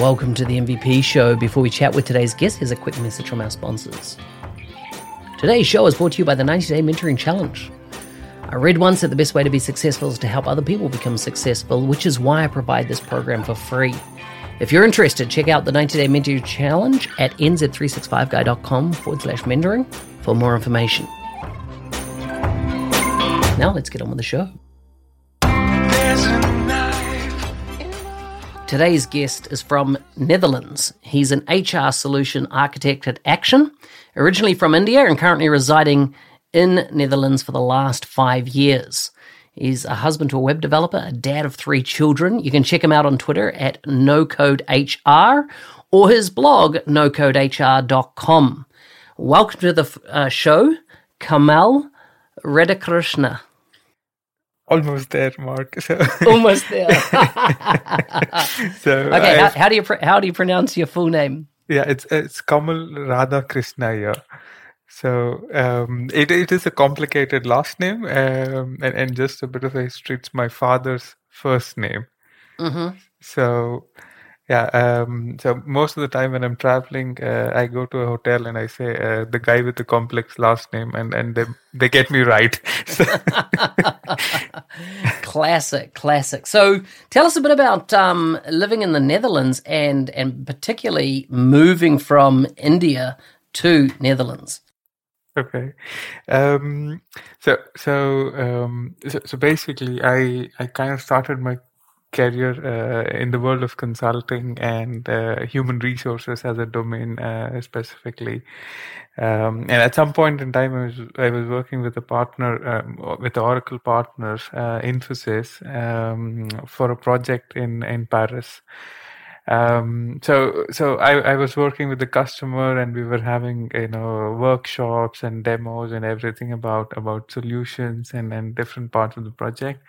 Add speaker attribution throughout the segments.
Speaker 1: Welcome to the MVP show. Before we chat with today's guest, here's a quick message from our sponsors. Today's show is brought to you by the 90 Day Mentoring Challenge. I read once that the best way to be successful is to help other people become successful, which is why I provide this program for free. If you're interested, check out the 90 Day Mentoring Challenge at nz365guy.com forward slash mentoring for more information. Now let's get on with the show. Today's guest is from Netherlands. He's an HR solution architect at Action, originally from India and currently residing in Netherlands for the last five years. He's a husband to a web developer, a dad of three children. You can check him out on Twitter at NoCodeHR or his blog, nocodehr.com. Welcome to the uh, show, Kamal Radhakrishna.
Speaker 2: Almost there, Mark. So
Speaker 1: Almost there.
Speaker 2: so
Speaker 1: okay, how, how do you pr- how do you pronounce your full name?
Speaker 2: yeah, it's it's Kamal Radha Krishna. So um, it it is a complicated last name, um, and, and just a bit of a history. It's my father's first name.
Speaker 1: Mm-hmm.
Speaker 2: So yeah, um, so most of the time when I'm traveling, uh, I go to a hotel and I say uh, the guy with the complex last name, and and they they get me right.
Speaker 1: Classic, classic. So, tell us a bit about um, living in the Netherlands and and particularly moving from India to Netherlands.
Speaker 2: Okay. Um, so so um, so, so basically, I I kind of started my career uh, in the world of consulting and uh, human resources as a domain uh, specifically. Um, and at some point in time, I was I was working with a partner um, with Oracle partners, uh, Infosys, um, for a project in in Paris. Um, so so I, I was working with the customer and we were having you know workshops and demos and everything about about solutions and and different parts of the project.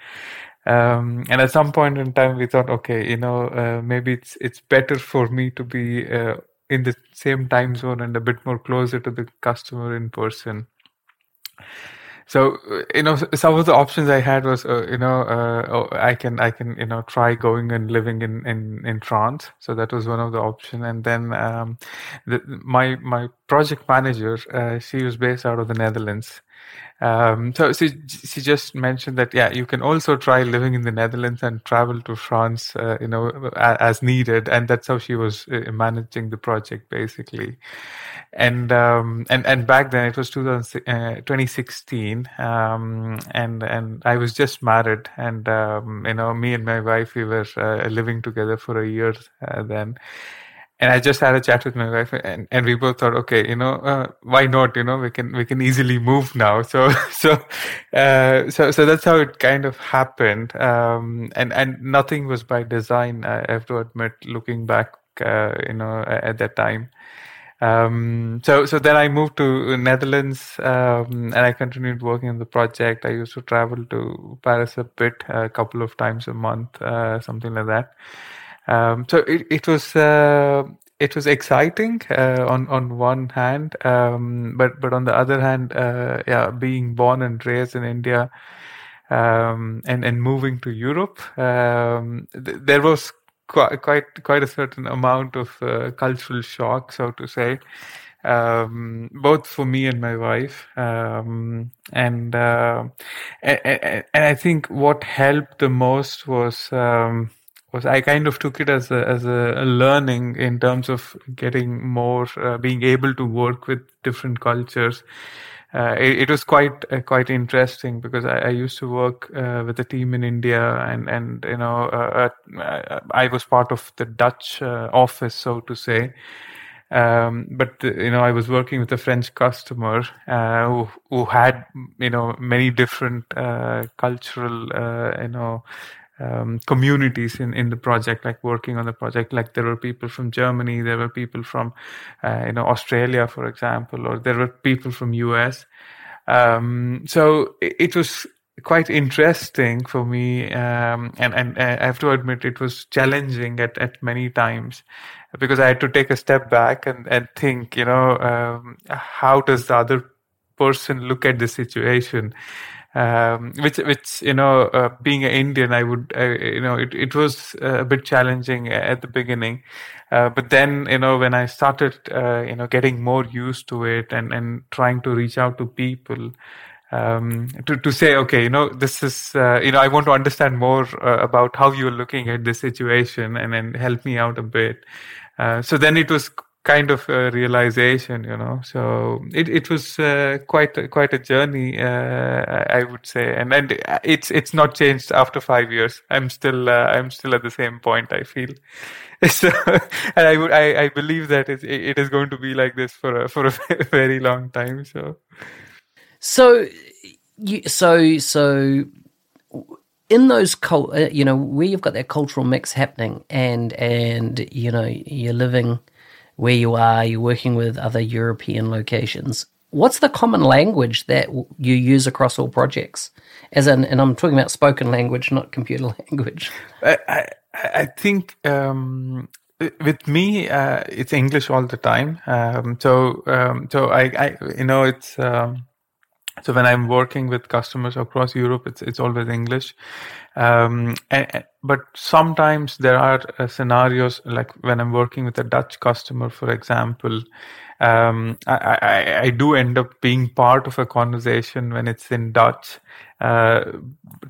Speaker 2: Um, and at some point in time, we thought, okay, you know, uh, maybe it's it's better for me to be uh, in the same time zone and a bit more closer to the customer in person. So you know, some of the options I had was, uh, you know, uh, oh, I can I can you know try going and living in in in France. So that was one of the option. And then um, the, my my project manager, uh, she was based out of the Netherlands. Um, so she, she just mentioned that yeah, you can also try living in the Netherlands and travel to France, uh, you know, as needed, and that's how she was uh, managing the project basically. And um, and and back then it was 2000, uh, 2016, um, and and I was just married, and um, you know, me and my wife we were uh, living together for a year uh, then and I just had a chat with my wife, and, and we both thought, okay, you know, uh, why not? You know, we can we can easily move now. So so uh, so so that's how it kind of happened. Um, and and nothing was by design. I have to admit, looking back, uh, you know, at, at that time. Um, so so then I moved to Netherlands, um, and I continued working on the project. I used to travel to Paris a bit, a couple of times a month, uh, something like that. Um, so it, it was uh, it was exciting uh, on on one hand, um, but but on the other hand, uh, yeah, being born and raised in India, um, and and moving to Europe, um, th- there was quite quite quite a certain amount of uh, cultural shock, so to say. Um, both for me and my wife, um, and, uh, and and and I think what helped the most was um, was I kind of took it as a as a, learning in terms of getting more, uh, being able to work with different cultures. Uh, it, it was quite uh, quite interesting because I, I used to work uh, with a team in India, and and you know uh, uh, I was part of the Dutch uh, office, so to say. Um, but you know, I was working with a French customer who who had you know many different cultural you know um, communities in, in the project, like working on the project. Like there were people from Germany, there were people from, uh, you know, Australia, for example, or there were people from US. Um, so it, it, was quite interesting for me, um, and and I have to admit it was challenging at at many times because I had to take a step back and and think, you know, um, how does the other person look at the situation? Um, which which you know uh, being an Indian I would uh, you know it, it was uh, a bit challenging at the beginning. Uh, but then you know when I started uh, you know getting more used to it and and trying to reach out to people um, to to say okay you know this is uh, you know I want to understand more about how you're looking at this situation and then help me out a bit. So then it was kind of a realization, you know. So it it was uh, quite a, quite a journey, uh, I would say, and and it's it's not changed after five years. I'm still uh, I'm still at the same point. I feel. So, and I would I, I believe that it it is going to be like this for a for a very long time. So.
Speaker 1: So, you so so in those uh, you know, where you've got that cultural mix happening, and and you know, you're living where you are, you're working with other European locations. What's the common language that you use across all projects? As in, and I'm talking about spoken language, not computer language.
Speaker 2: I, I, I think um, with me, uh, it's English all the time. Um, so, um, so I, I, you know, it's um, so when I'm working with customers across Europe, it's it's always English. Um, and, but sometimes there are uh, scenarios like when I'm working with a Dutch customer, for example, um, I, I, I, do end up being part of a conversation when it's in Dutch uh,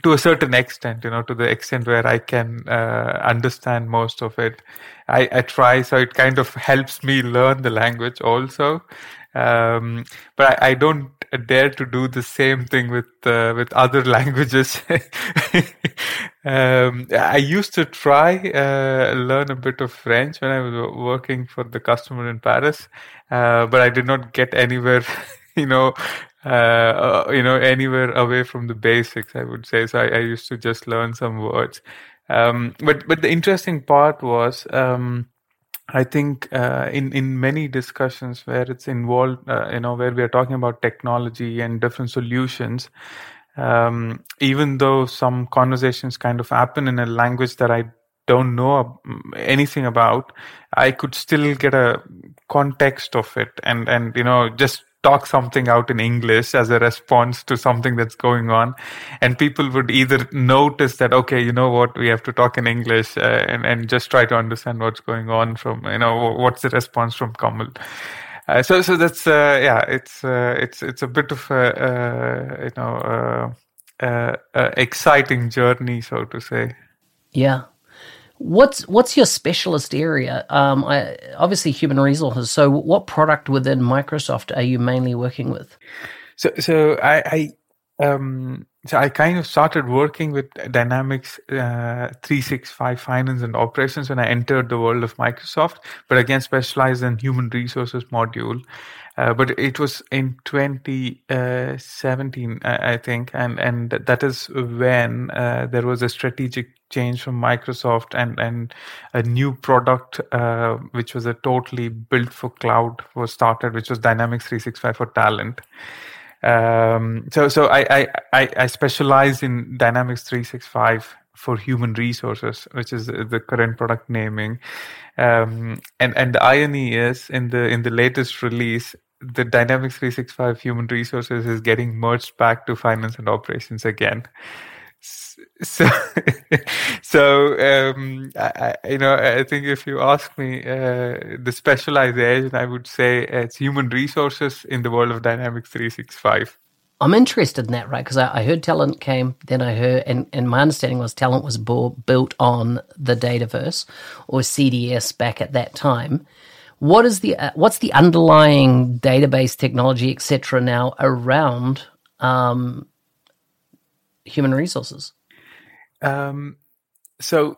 Speaker 2: to a certain extent, you know, to the extent where I can uh, understand most of it. I, I try, so it kind of helps me learn the language also. Um, but I, I, don't dare to do the same thing with uh, with other languages. um, I used to try uh, learn a bit of French when I was working for the customer in Paris, uh, but I did not get anywhere. You know, uh, uh, you know, anywhere away from the basics. I would say so. I, I used to just learn some words. Um, but but the interesting part was. Um, I think uh, in in many discussions where it's involved, uh, you know, where we are talking about technology and different solutions, um, even though some conversations kind of happen in a language that I don't know anything about, I could still get a context of it, and and you know, just talk something out in English as a response to something that's going on. And people would either notice that, okay, you know what, we have to talk in English uh, and, and just try to understand what's going on from, you know, what's the response from Kamal. Uh, so, so that's uh, yeah, it's uh, it's it's a bit of a uh, you know uh, exciting journey, so to say.
Speaker 1: Yeah, What's what's your specialist area? Um, I, obviously, human resources. So, what product within Microsoft are you mainly working with?
Speaker 2: So, so I, I um, so I kind of started working with Dynamics uh, 365 Finance and Operations when I entered the world of Microsoft, but again specialized in human resources module. Uh, but it was in 2017, I, think, and and that is when uh, there was a strategic change from Microsoft and and a new product uh, which was a totally built for cloud was started, which was Dynamics 365 for Talent. Um, so so I, I I specialize in Dynamics 365 for human resources, which is the current product naming. Um, and and the irony is in the in the latest release, the Dynamics 365 human resources is getting merged back to finance and operations again. So, so um, I, you know, I think if you ask me uh, the specialization, I would say it's human resources in the world of Dynamics 365.
Speaker 1: I'm interested in that, right? Because I, I, heard talent came, then I heard, and, and my understanding was talent was built on the Dataverse or CDS back at that time. What is the uh, what's the underlying database technology, etc., now around um, human resources?
Speaker 2: Um, so,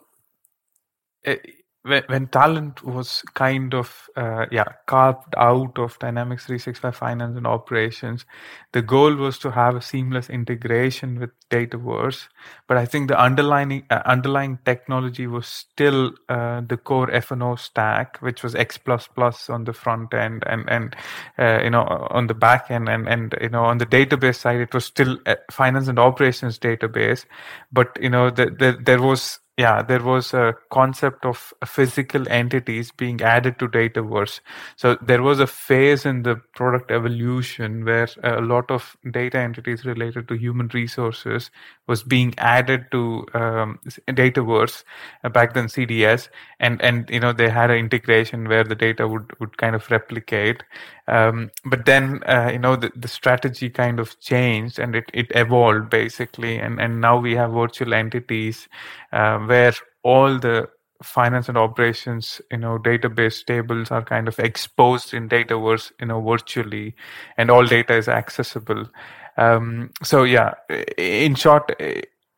Speaker 2: when, when talent was kind of uh, yeah carved out of dynamics 365 finance and operations the goal was to have a seamless integration with dataverse but i think the underlying uh, underlying technology was still uh, the core fno stack which was x++ plus on the front end and and uh, you know on the back end and and you know on the database side it was still finance and operations database. But you know the, the, there was yeah, there was a concept of physical entities being added to Dataverse. So there was a phase in the product evolution where a lot of data entities related to human resources was being added to um, Dataverse uh, back then CDS, and and you know they had an integration where the data would would kind of replicate. Um, but then uh, you know the, the strategy kind of changed and it, it evolved basically, and and now we have virtual entities uh, where all the finance and operations you know database tables are kind of exposed in dataverse you know virtually and all data is accessible. Um, so yeah, in short,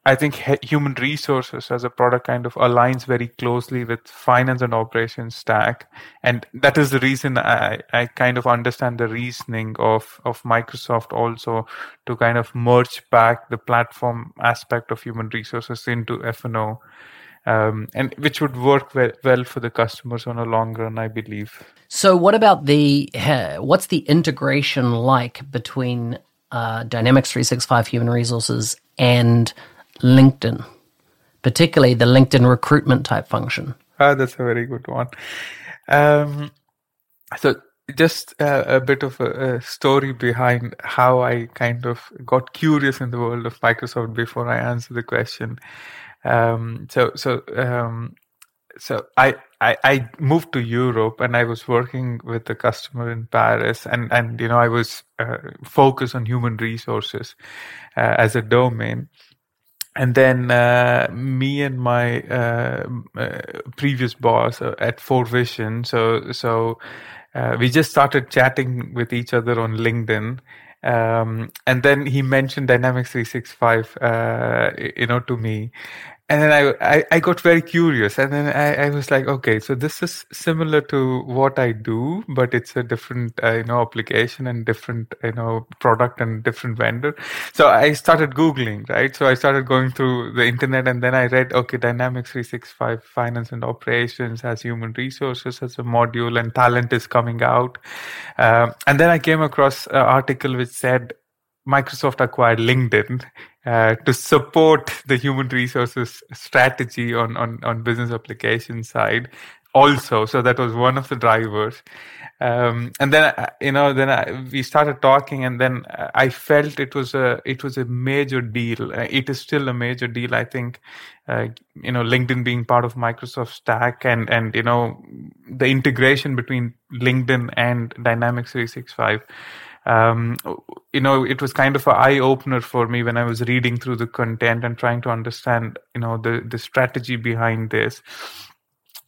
Speaker 2: I think human resources as a product kind of aligns very closely with finance and operations stack, and that is the reason I, I kind of understand the reasoning of of Microsoft also to kind of merge back the platform aspect of human resources into FNO. Um, and which would work well, well for the customers on a long run, I believe.
Speaker 1: So, what about the what's the integration like between uh, Dynamics 365 Human Resources and LinkedIn, particularly the LinkedIn recruitment type function?
Speaker 2: Ah, that's a very good one. Um, so, just a, a bit of a, a, story behind how I kind of got curious in the world of Microsoft before I answer the question. Um, so, so, um, so I I, I moved to Europe and I was working with a customer in Paris and, and you know I was uh, focused on human resources uh, as a domain and then uh, me and my uh, uh, previous boss uh, at Four Vision. So so we just started chatting with each other on LinkedIn. Um, and then he mentioned Dynamics 365 you know to me and then I, I, I got very curious and then I, I was like okay so this is similar to what i do but it's a different uh, you know application and different you know product and different vendor. So i started googling right? So i started going through the internet and then i read okay dynamics 365 finance and operations has human resources as a module and talent is coming out. Um, and then i came across an article which said Microsoft acquired LinkedIn uh, to support the human resources strategy on, on, on business application side also. So that was one of the drivers. Um, and then, uh, you know, then I, we started talking and then I felt it was a, it was a major deal. Uh, it is still a major deal. I think, uh, you know, LinkedIn being part of Microsoft stack and, and, you know, the integration between LinkedIn and Dynamics 365 um, you know, it was kind of an eye opener for me when I was reading through the content and trying to understand, you know, the the strategy behind this,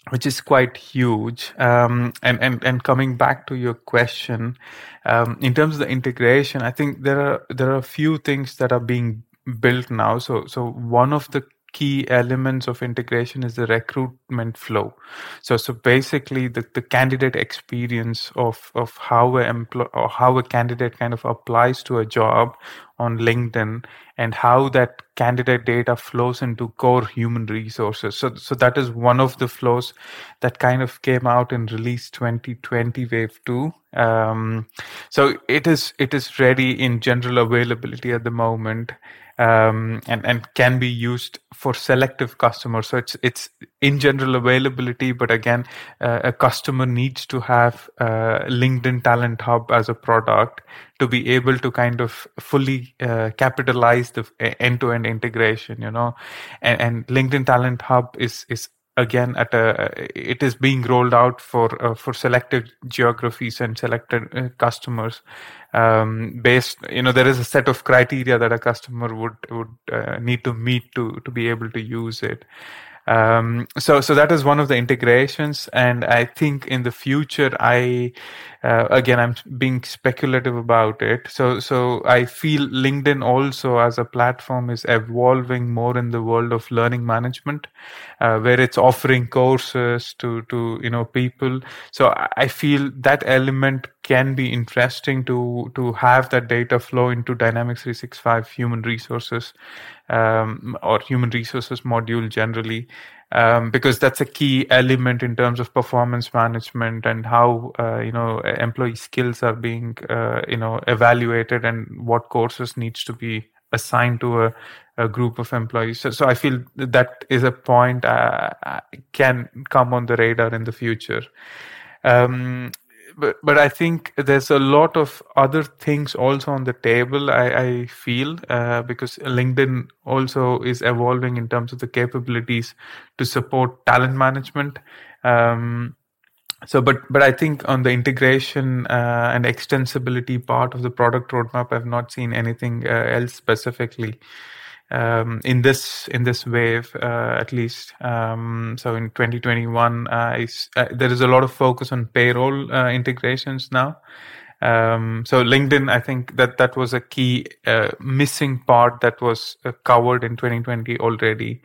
Speaker 2: which is quite huge. Um, and and and coming back to your question, um, in terms of the integration, I think there are there are a few things that are being built now. So so one of the key elements of integration is the recruitment flow. So, so basically the, the candidate experience of, of how a empl- or how a candidate kind of applies to a job on LinkedIn and how that candidate data flows into core human resources. So, so that is one of the flows that kind of came out in release 2020 wave two. Um, so it is, it is ready in general availability at the moment um, and and can be used for selective customers. So it's it's in general availability, but again, uh, a customer needs to have uh, LinkedIn Talent Hub as a product to be able to kind of fully uh, capitalize the end-to-end integration. You know, and, and LinkedIn Talent Hub is is again at a it is being rolled out for uh, for selected geographies and selected uh, customers. Um, based you know there is a set of criteria that a customer would would uh, need to meet to to be able to use it. Um, so so that is one of the integrations. And i think in the future i uh, again, I'm being speculative about it. So, so I feel LinkedIn also as a platform is evolving more in the world of learning management, uh, where it's offering courses to to you know people. So I feel that element can be interesting to to have that data flow into Dynamics 365 human resources um, or human resources module generally um, because that's a key element in terms of performance management and how uh, you know employee skills are being uh, you know evaluated and what courses needs to be assigned to a, a group of employees. So, so I feel that is a point uh, can come on the radar in the future. Um, but but I think there's a lot of other things also on the table. I, I feel uh, because LinkedIn also is evolving in terms of the capabilities to support talent management. Um, so, but but I think on the integration uh, and extensibility part of the product roadmap, I've not seen anything uh, else specifically um, in this in this wave uh, at least. Um, so in 2021, uh, uh, there is a lot of focus on payroll uh, integrations now. Um, so LinkedIn, I think that that was a key uh, missing part that was uh, covered in 2020 already.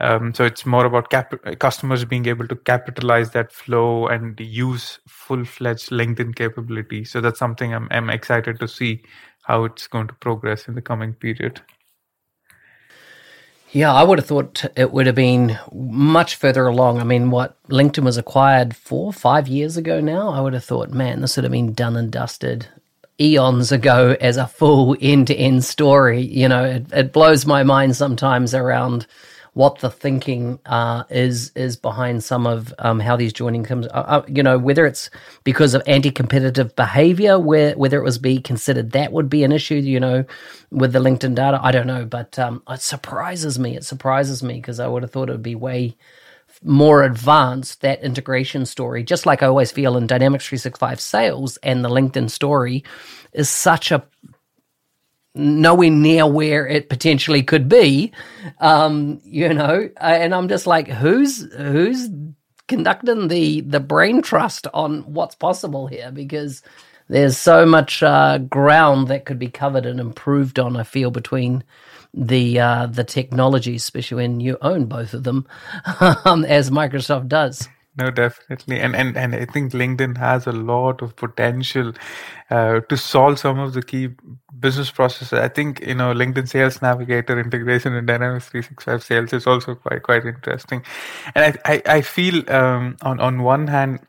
Speaker 2: Um, so it's more about cap- customers being able to capitalize that flow and use full-fledged LinkedIn capability. So that's something I'm, I'm excited to see how it's going to progress in the coming period.
Speaker 1: Yeah, I would have thought it would have been much further along. I mean, what LinkedIn was acquired four, five years ago now. I would have thought, man, this would have been done and dusted eons ago as a full end to end story. You know, it, it blows my mind sometimes around what the thinking uh, is is behind some of um, how these joining comes. Uh, uh, you know, whether it's because of anti-competitive behavior, where whether it was be considered that would be an issue. You know, with the LinkedIn data, I don't know, but um, it surprises me. It surprises me because I would have thought it would be way more advanced that integration story just like i always feel in dynamics 365 sales and the linkedin story is such a nowhere near where it potentially could be. Um, you know, and I'm just like, who's who's conducting the the brain trust on what's possible here? Because there's so much uh, ground that could be covered and improved on. I feel between the uh, the technologies, especially when you own both of them, um, as Microsoft does.
Speaker 2: No, definitely, and and and I think LinkedIn has a lot of potential uh, to solve some of the key business processes. I think you know LinkedIn Sales Navigator integration in Dynamics 365 Sales is also quite quite interesting, and I I, I feel um, on on one hand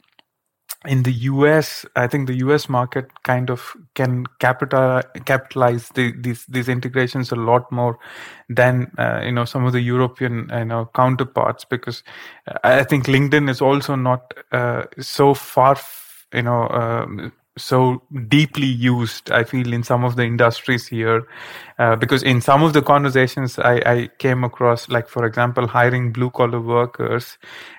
Speaker 2: in the US, I think the US market kind of can capital capitalize the, these these integrations a lot more than uh, you know some of the European you know counterparts because I think LinkedIn is also not uh, so far you know um, so deeply used i feel in some of the industries here uh, because in some of the conversations I, I, came across like for example hiring blue collar workers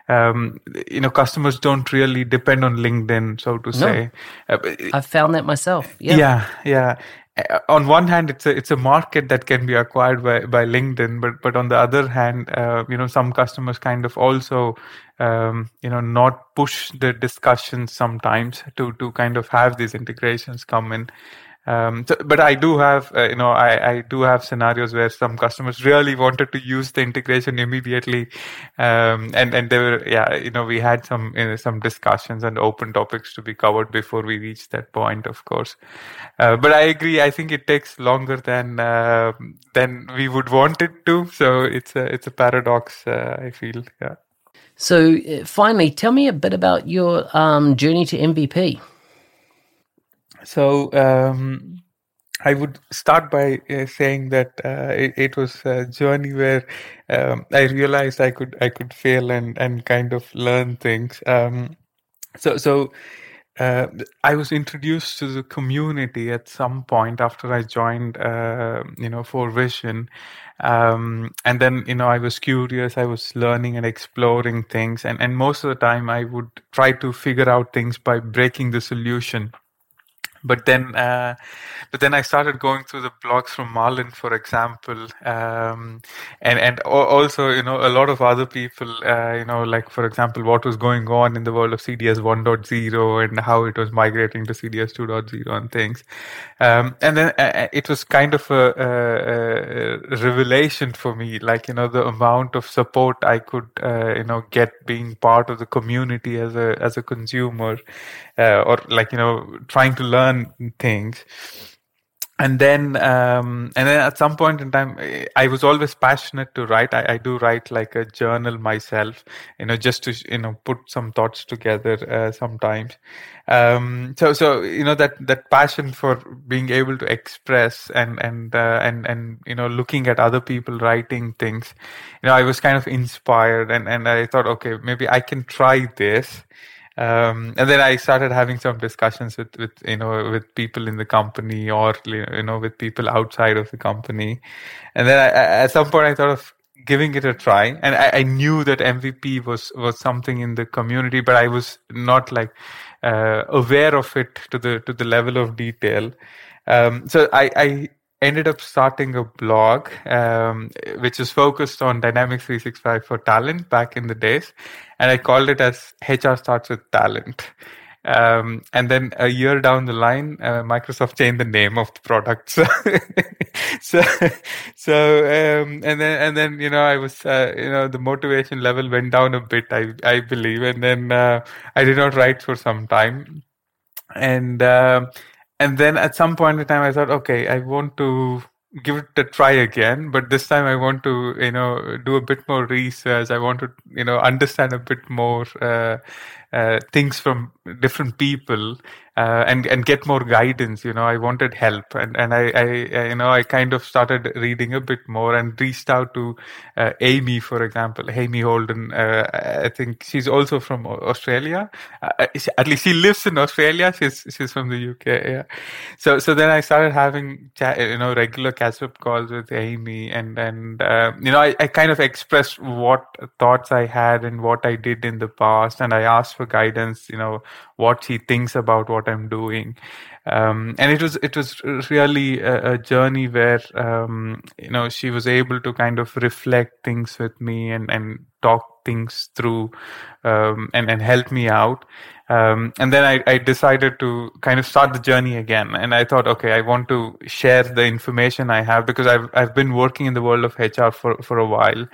Speaker 2: um, you know customers don't really depend on linkedin so to say
Speaker 1: no. uh, i've found that myself
Speaker 2: yeah yeah, yeah. Uh, on one hand it's a it's a market that can be acquired by, by linkedin but but on the other hand uh, you know some customers kind of also um, you know not push the discussions sometimes to to kind of have these integrations come in um, so, but I do have, uh, you know, I, I do have scenarios where some customers really wanted to use the integration immediately, um, and and they were, yeah, you know, we had some you know, some discussions and open topics to be covered before we reached that point, of course. Uh, but I agree. I think it takes longer than uh, than we would want it to. So it's a it's a paradox. Uh, I feel, yeah.
Speaker 1: So uh, finally, tell me a bit about your um, journey to MVP.
Speaker 2: So um, I would start by uh, saying that uh, it, it, was a journey where um, I realized I could I could fail and and kind of learn things. Um, so so. Uh, I was introduced to the community at some point after I joined, uh, you know, Four Vision, um, and then you know I was curious. I was learning and exploring things, and and most of the time I would try to figure out things by breaking the solution but then uh, but then I started going through the blogs from Marlin, for example, um, and and also you know a lot of other people, uh, you know, like for example, what was going on in the world of CDS 1.0 and how it was migrating to CDS 2.0 and things, um, and then uh, uh, it was kind of a, a, a, revelation for me, like you know the amount of support I could uh, you know get being part of the community as a as a consumer, uh, or like you know trying to learn things and then um, and then at some point in time i was always passionate to write. I, I, do write like a journal myself you know just to you know put some thoughts together uh, sometimes. Um, so so you know that that passion for being able to express and and uh, and and you know looking at other people writing things you know i was kind of inspired and and i thought okay maybe i can try this um, and then I started having some discussions with, with you know with people in the company or you know with people outside of the company, and then I, at some point I thought of giving it a try, and I, I, knew that MVP was was something in the community, but I was not like uh, aware of it to the to the level of detail. Um, so I, I ended up starting a blog um, which is focused on Dynamics 365 for talent back in the days, and I called it as HR starts with talent. Um, and then a year down the line, uh, Microsoft changed the name of the product. So, so, so, um, and then, and then, you know, I was, uh, you know, the motivation level went down a bit, I, I believe. And then, uh, I did not write for some time. And, uh, and then at some point in time i thought okay i want to give it a try again. But this time i want to you know do a bit more research. I want to you know understand a bit more uh, uh, things from different people uh, and and get more guidance you know i wanted help. And and I, I, I, you know i kind of started reading a bit more and reached out to uh, Amey for example Amey Holden uh, i think she's also from australia. Uh, uh, at least she lives in australia. She's she's from the uk yeah. So so then i started having chat, you know regular catch up calls with Amey and and you know I, I kind of expressed what thoughts i had and what i did in the past. And i asked for guidance you know what she thinks about what i'm doing. Um, and it was it was really a, a journey where um, you know she was able to kind of reflect things with me and and talk things through um, and and help me out um, and then I, I, decided to kind of start the journey again. And I thought, okay, I want to share the information I have because I've I've been working in the world of HR for, for a while,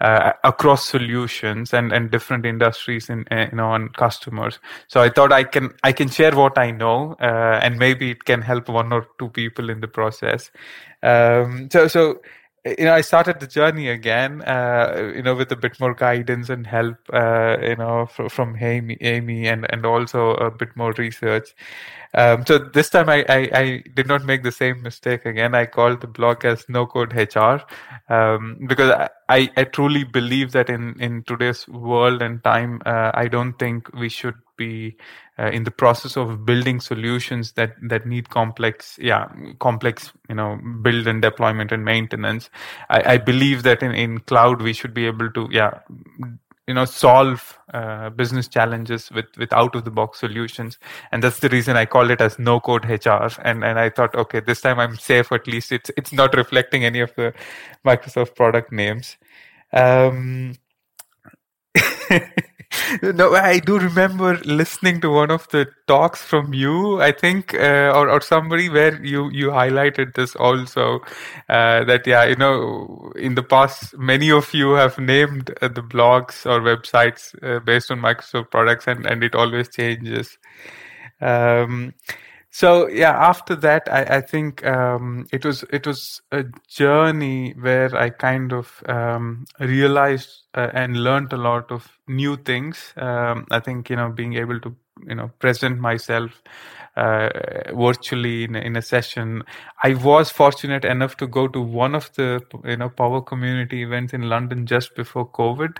Speaker 2: uh, across solutions and, and different industries and uh, you know and customers. So I thought I can I can share what I know, uh, and maybe it can help one or two people in the process. Um, so so you know, I started the journey again, uh, you know, with a bit more guidance and help, uh, you know, from, from Amey, Amey and, and also a bit more research. Um, so this time I, I, I, did not make the same mistake again. I called the blog as No Code HR um, because I, I truly believe that in, in today's world and time, uh, I don't think we should be uh, in the process of building solutions that that need complex yeah complex you know build and deployment and maintenance. I, I believe that in, in cloud we should be able to yeah you know solve uh, business challenges with with out of the box solutions. And that's the reason i call it as no code hr and and i thought okay this time i'm safe at least it's it's not reflecting any of the microsoft product names. Um no, I do remember listening to one of the talks from you, I think, uh, or, or somebody where you, you highlighted this also, uh, that, yeah, you know, in the past, many of you have named uh, the blogs or websites uh, based on Microsoft products and, and it always changes. Um, so yeah after that i, I think um, it was it was a journey where i kind of um, realized uh, and learned a lot of new things. Um, i think you know being able to you know present myself uh, virtually in, in a session. I was fortunate enough to go to one of the you know power community events in london just before covid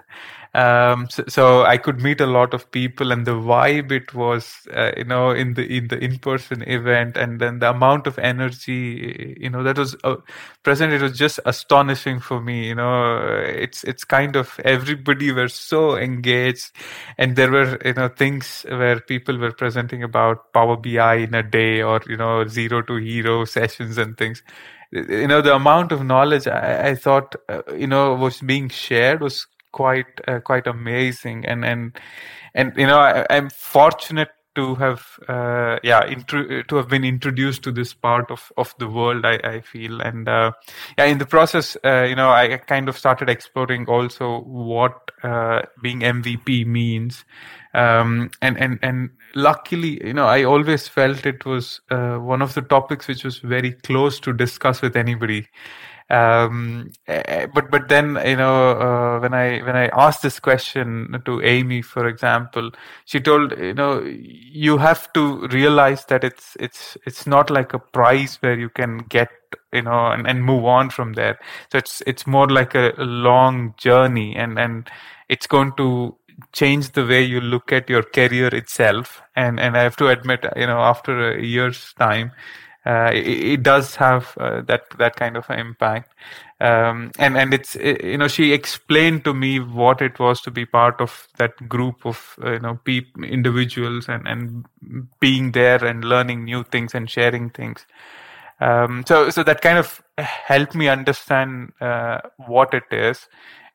Speaker 2: um, so, so, I could meet a lot of people, and the vibe it was, uh, you know, in the in the in person event, and then the amount of energy, you know, that was uh, present. It was just astonishing for me. You know, it's it's kind of everybody were so engaged, and there were you know things where people were presenting about Power BI in a day, or you know, zero to hero sessions and things you know the amount of knowledge I, I thought uh, you know was being shared was quite uh, quite amazing. And and and you know I, am fortunate to have uh, yeah intro- to have been introduced to this part of of the world i, I feel. And uh, yeah in the process uh, you know i kind of started exploring also what uh, being mvp means. Um, and and and luckily you know i always felt it was uh, one of the topics which was very close to discuss with anybody um, eh, but but then you know uh, when I when I asked this question to Amey, for example, she told you know you have to realize that it's it's it's not like a prize where you can get you know and, and move on from there. So it's it's more like a, a long journey, and and it's going to change the way you look at your career itself. And and I have to admit, you know, after a year's time uh, it, it, does have uh, that that kind of impact. Um, and and it's it, you know she explained to me what it was to be part of that group of uh, you know people individuals and and being there and learning new things and sharing things. Um, so so that kind of helped me understand uh, what it is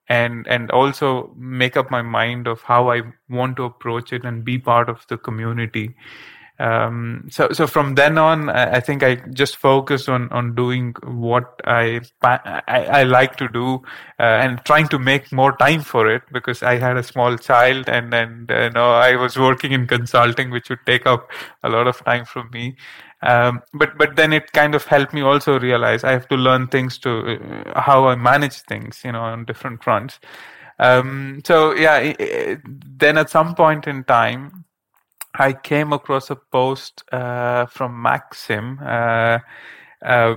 Speaker 2: and and also make up my mind of how I want to approach it and be part of the community um, so so from then on I, think i just focused on on doing what i i, I like to do uh, and trying to make more time for it because i had a small child and and uh, you know i was working in consulting which would take up a lot of time from me. Um, but but then it kind of helped me also realize i have to learn things to uh, how i manage things you know on different fronts. Um, so yeah it, it, then at some point in time I came across a post uh, from Maxim, uh, uh,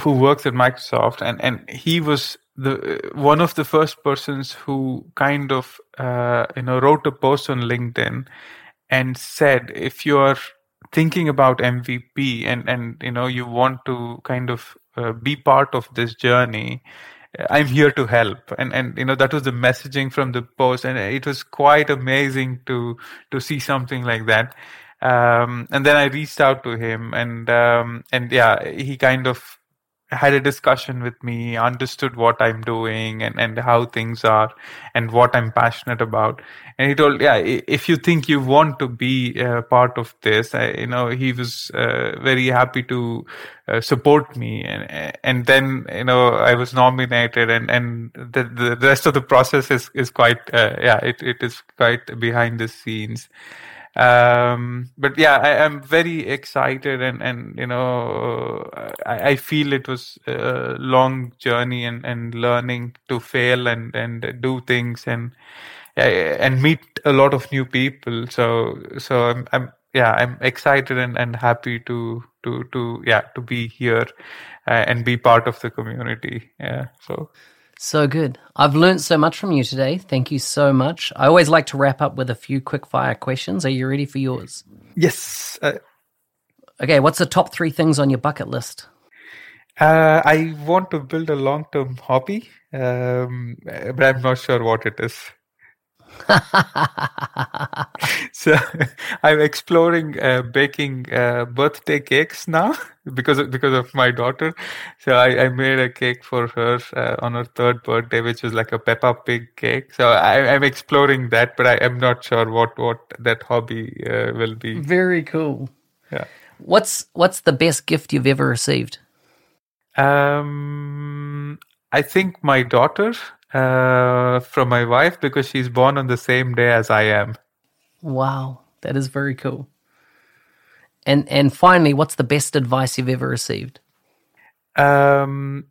Speaker 2: who works at Microsoft, and, and he was the one of the first persons who kind of uh, you know wrote a post on LinkedIn and said if you are thinking about MVP and and you know you want to kind of uh, be part of this journey I'm here to help. And and you know that was the messaging from the post, and it was quite amazing to to see something like that. Um, and then I reached out to him, and um, and yeah, he kind of had a discussion with me, understood what I'm doing and, and how things are and what I'm passionate about. And he told, yeah, if you think you want to be uh, part of this, I, you know, he was uh, very happy to uh, support me. And, and then, you know, I was nominated and, and the, the rest of the process is, is quite, uh, yeah, it, it is quite behind the scenes um, but yeah, I, am very excited and, and you know, I, I, feel it was a long journey and, and learning to fail and, and do things and, and meet a lot of new people. So, so I'm, I'm yeah, I'm excited and, and happy to, to, to, yeah, to be here uh, and be part of the community. Yeah. So,
Speaker 1: so good. I've learned so much from you today. Thank you so much. I always like to wrap up with a few quick fire questions. Are you ready for yours?
Speaker 2: Yes. Uh,
Speaker 1: okay, what's the top three things on your bucket list?
Speaker 2: Uh, I want to build a long term hobby, um, but I'm not sure what it is. so I'm exploring uh, baking uh, birthday cakes now because of, because of my daughter. So I, I made a cake for her uh, on her third birthday, which was like a Peppa Pig cake. So I, am exploring that, but I am not sure what what that hobby uh, will be.
Speaker 1: Very cool.
Speaker 2: Yeah.
Speaker 1: What's what's the best gift you've ever received?
Speaker 2: Um, I think my daughter uh, from my wife because she's born on the same day as I am.
Speaker 1: Wow, that is very cool. And and finally, what's the best advice you've ever received?
Speaker 2: Um,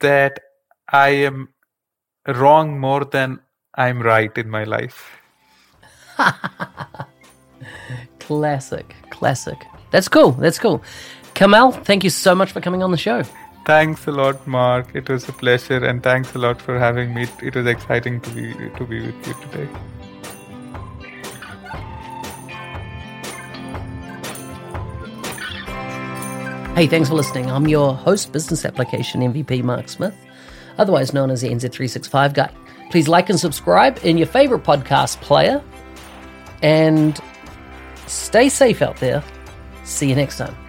Speaker 2: that I am wrong more than I'm right in my life.
Speaker 1: classic, classic. That's cool. That's cool. Kamal, thank you so much for coming on the show.
Speaker 2: Thanks a lot, Mark. It was a pleasure, and thanks a lot for having me. It was exciting to be to be with you today.
Speaker 1: Hey, thanks for listening. I'm your host, Business Application MVP Mark Smith, otherwise known as the NZ365 guy. Please like and subscribe in your favorite podcast player and stay safe out there. See you next time.